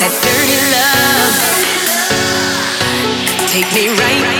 that dirty love. Take me right.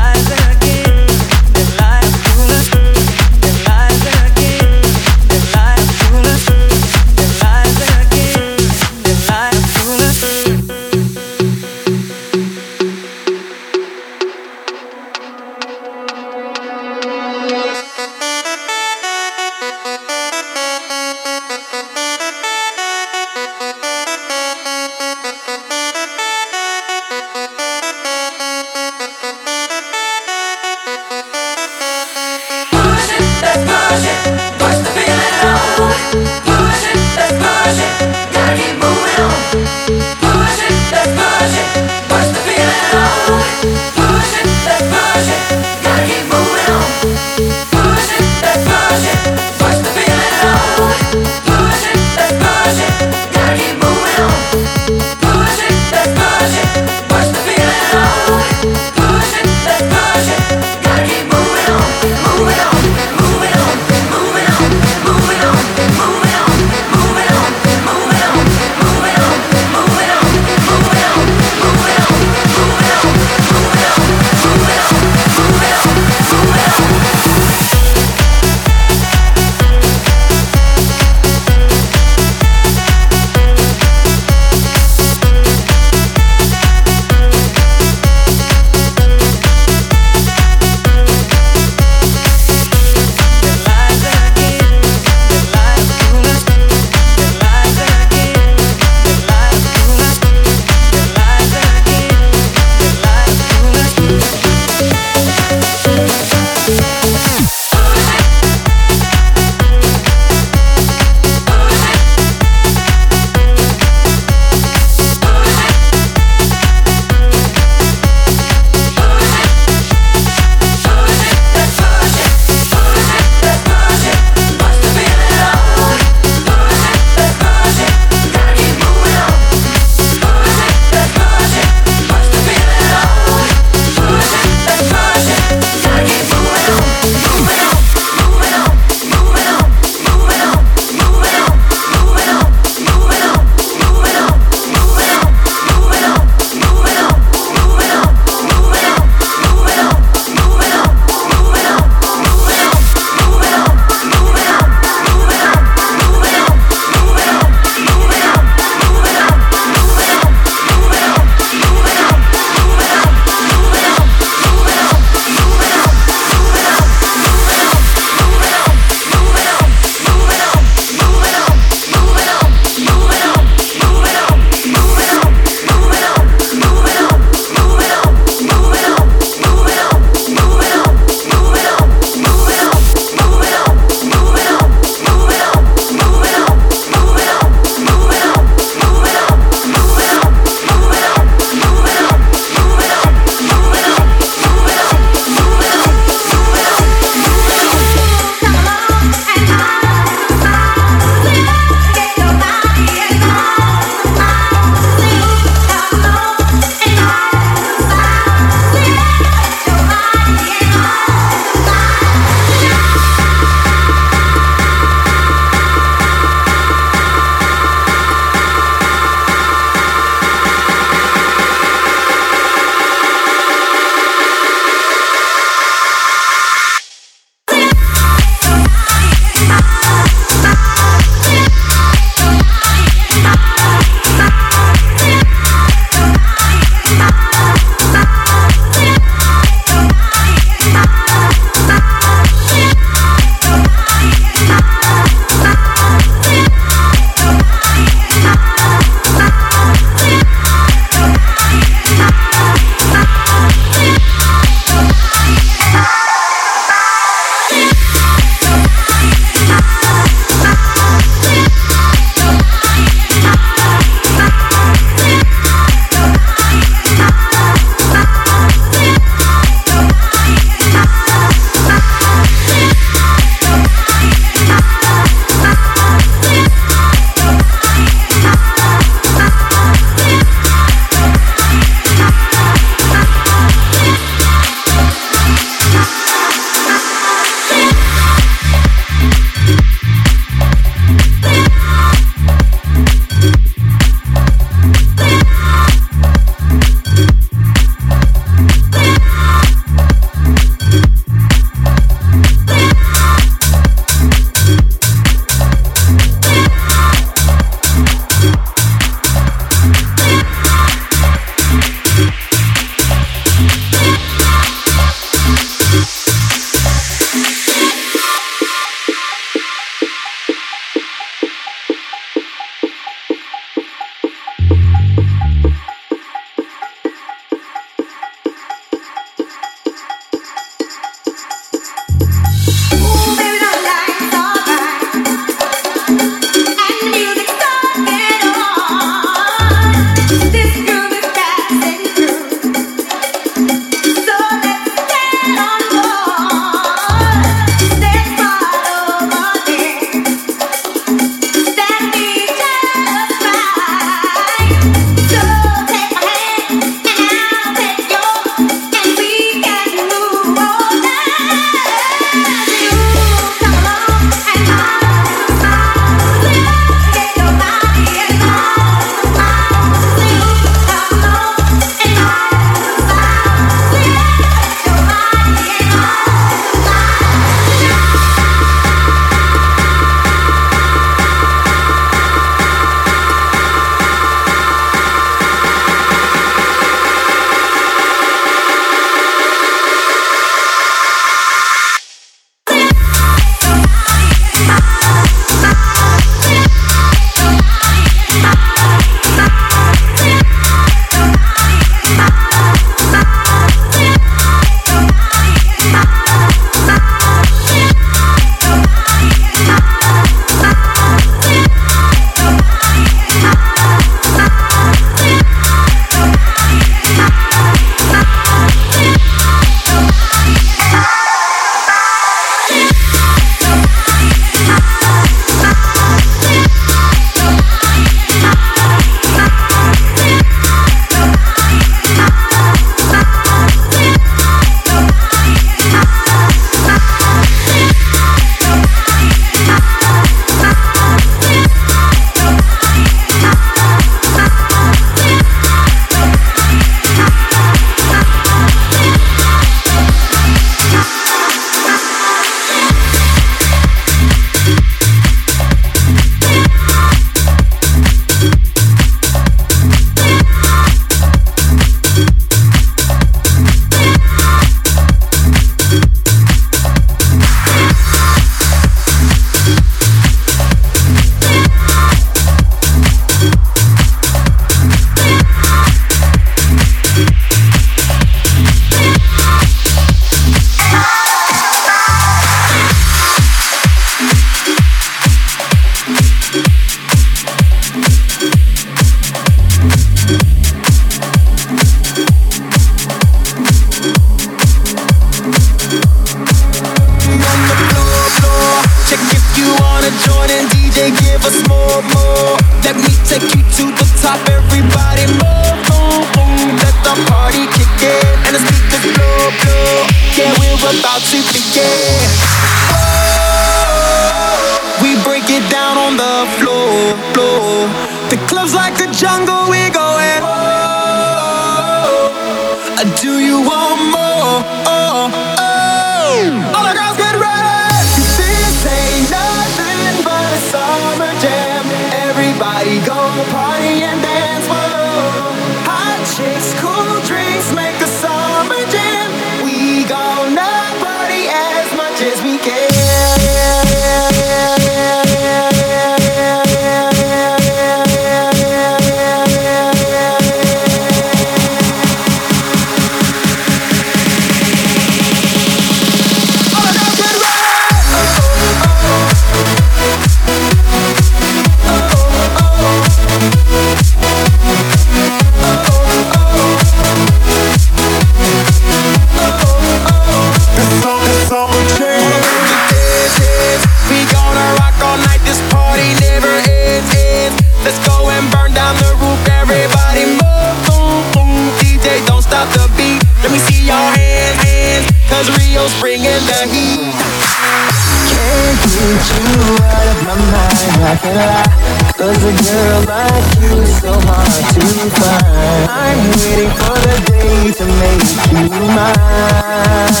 For the day to make you mine. This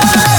ain't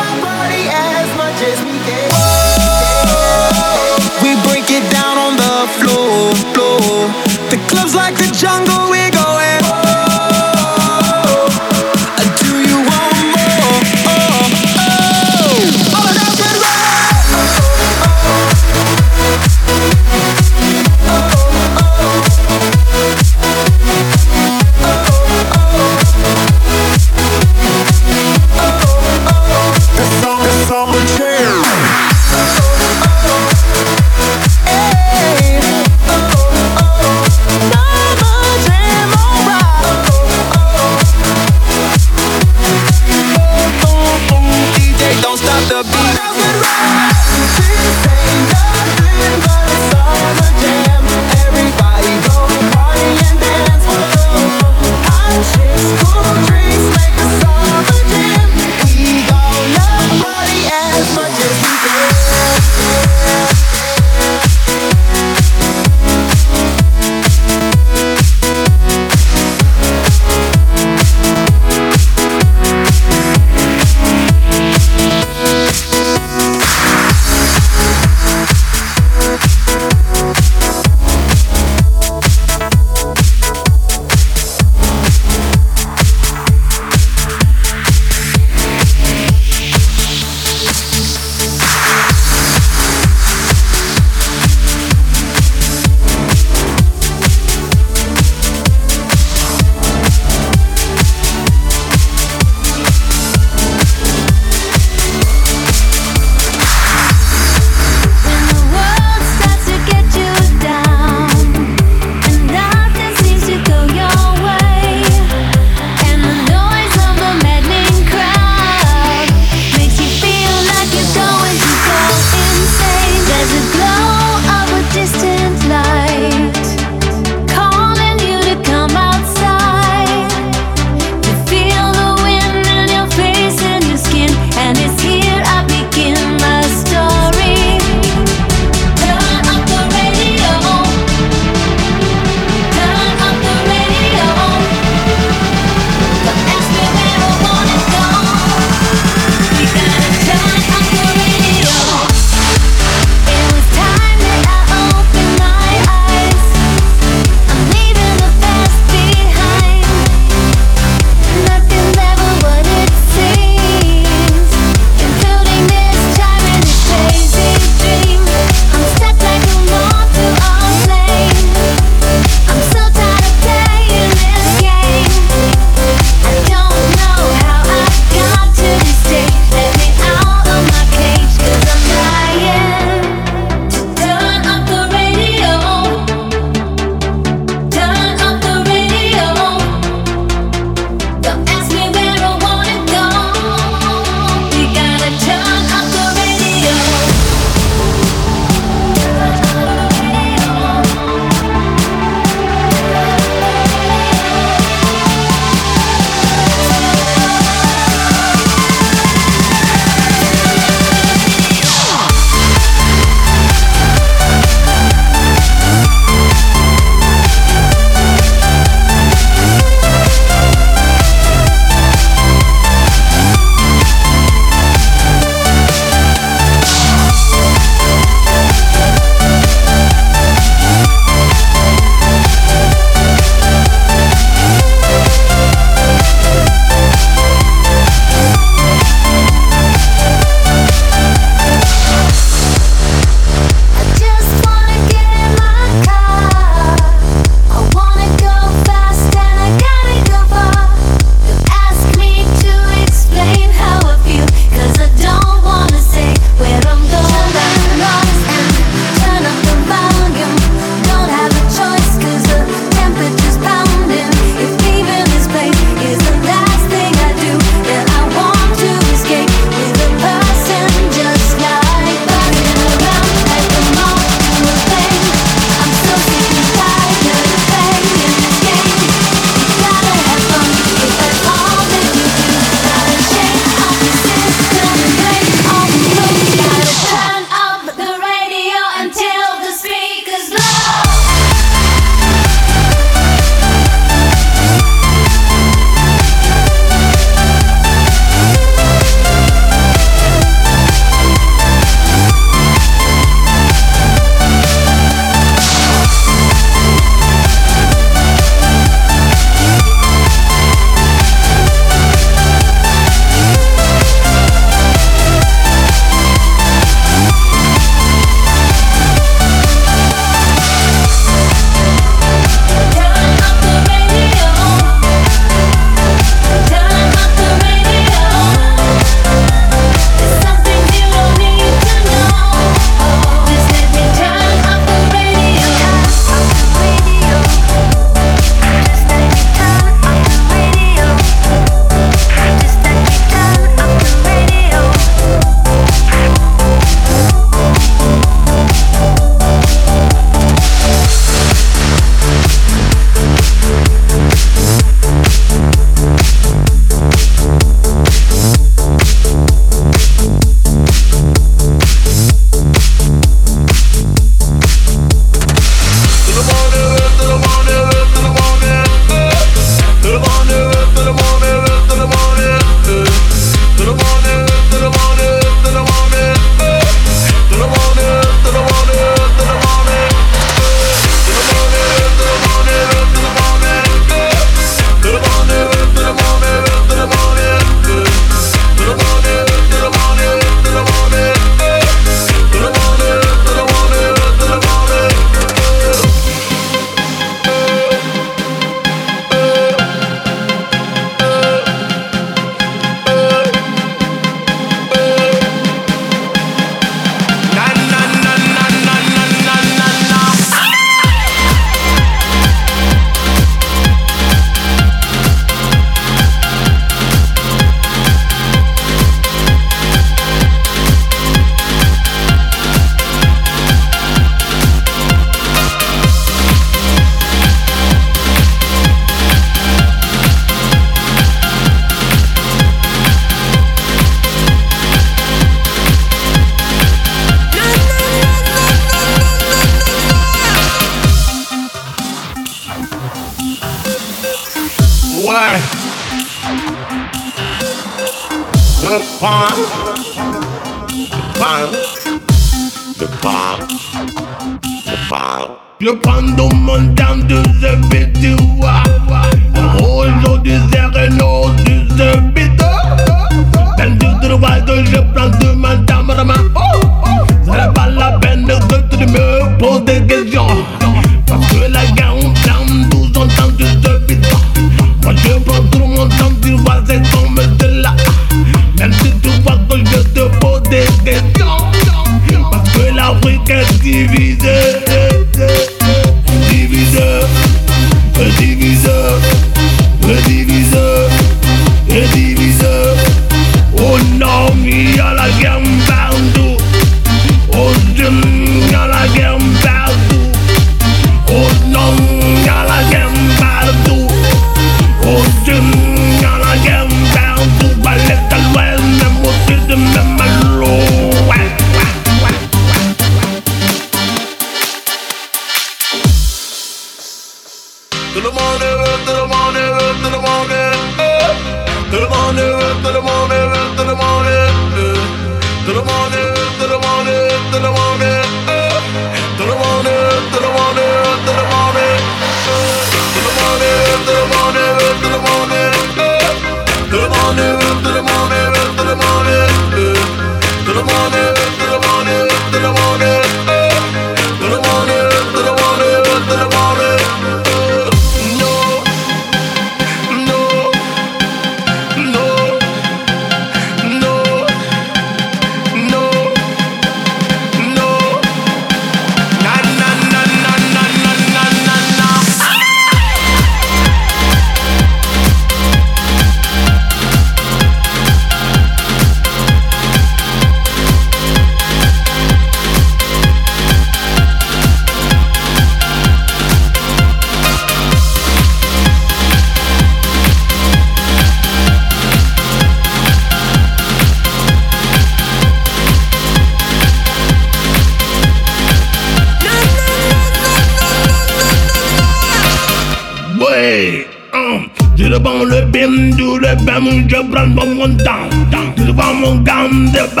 the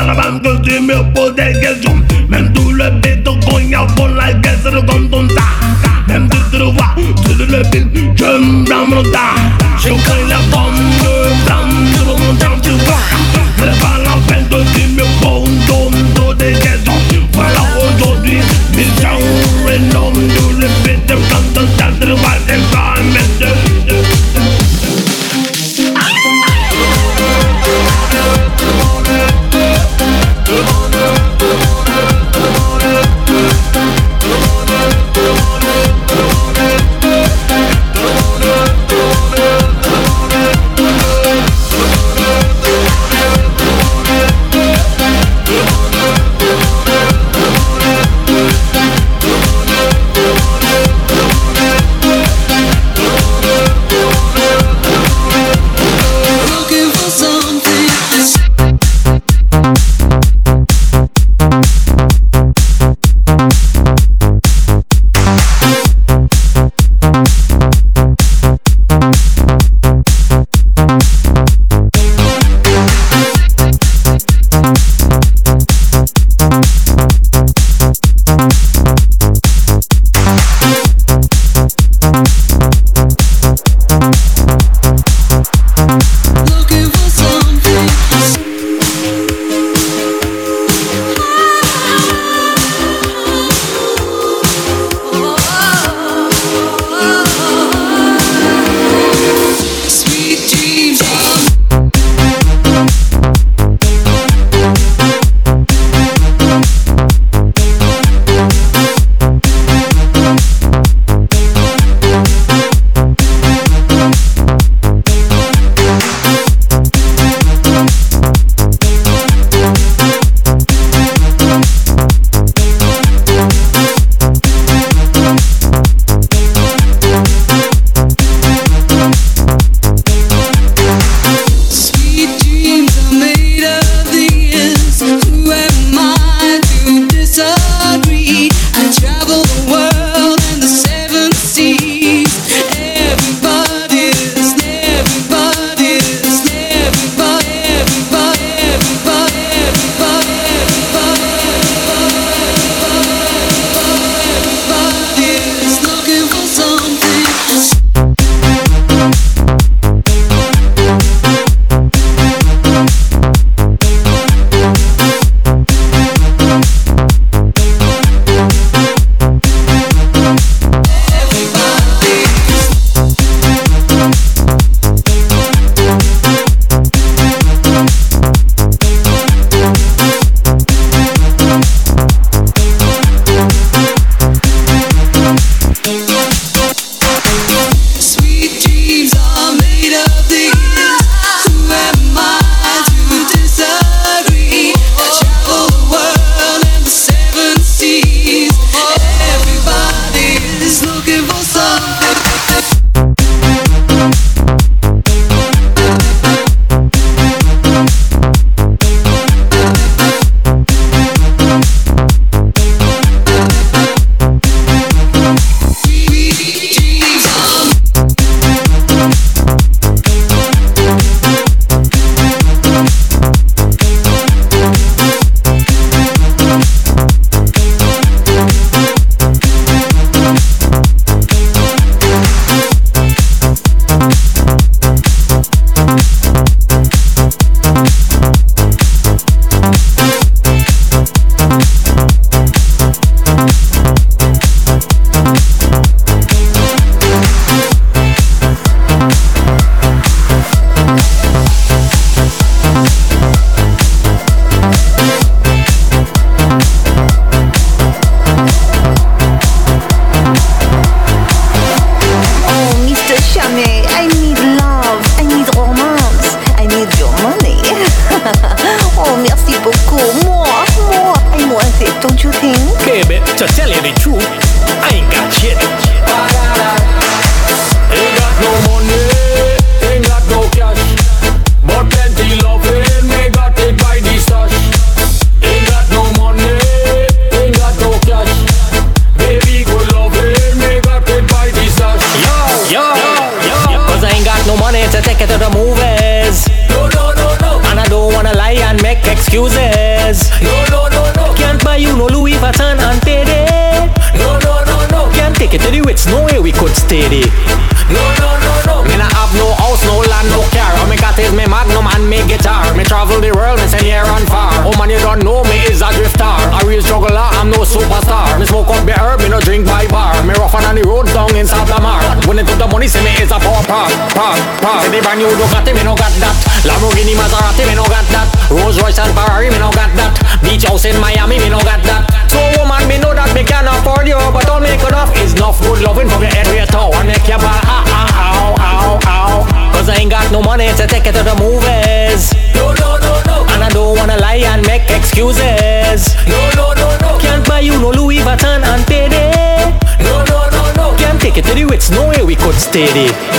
CD.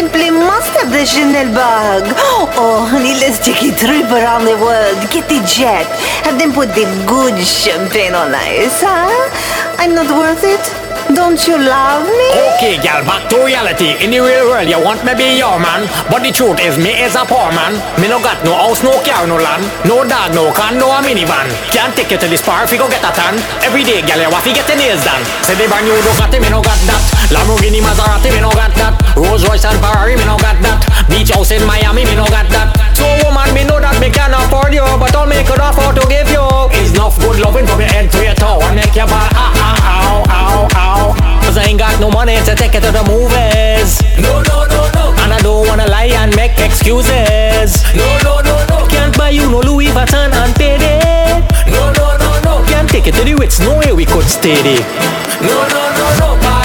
simply must have the Chanel bag. Oh, honey, let's take a trip around the world. Get the jet. Have them put the good champagne on ice, huh? I'm not worth it? Don't you love me? Okay, gal, back to reality. In the real world, you want me be your man. But the truth is, me is a poor man. Me no got no house, no car, no land. No dog, no car, no a minivan. Can't take you to the spa if you go get a tan. Every day, gal, you have to get the nails done. Say the brand new Ducati, me no got that. Lamborghini Maserati, me no got that. Rolls Royce and Ferrari, me no got that. Beach house in Miami, me no got that. So woman, me know that me can afford you, but all me could afford to give you is enough good loving from your head to your toe and make your ball ah ah ow ow ow. Cause I ain't got no money to take you to the movies. No no no no. And I don't wanna lie and make excuses. No no no no. Can't buy you no Louis Vuitton and pay it. No no no no. Can't take it to the Ritz, no way we could stay there. No no no no.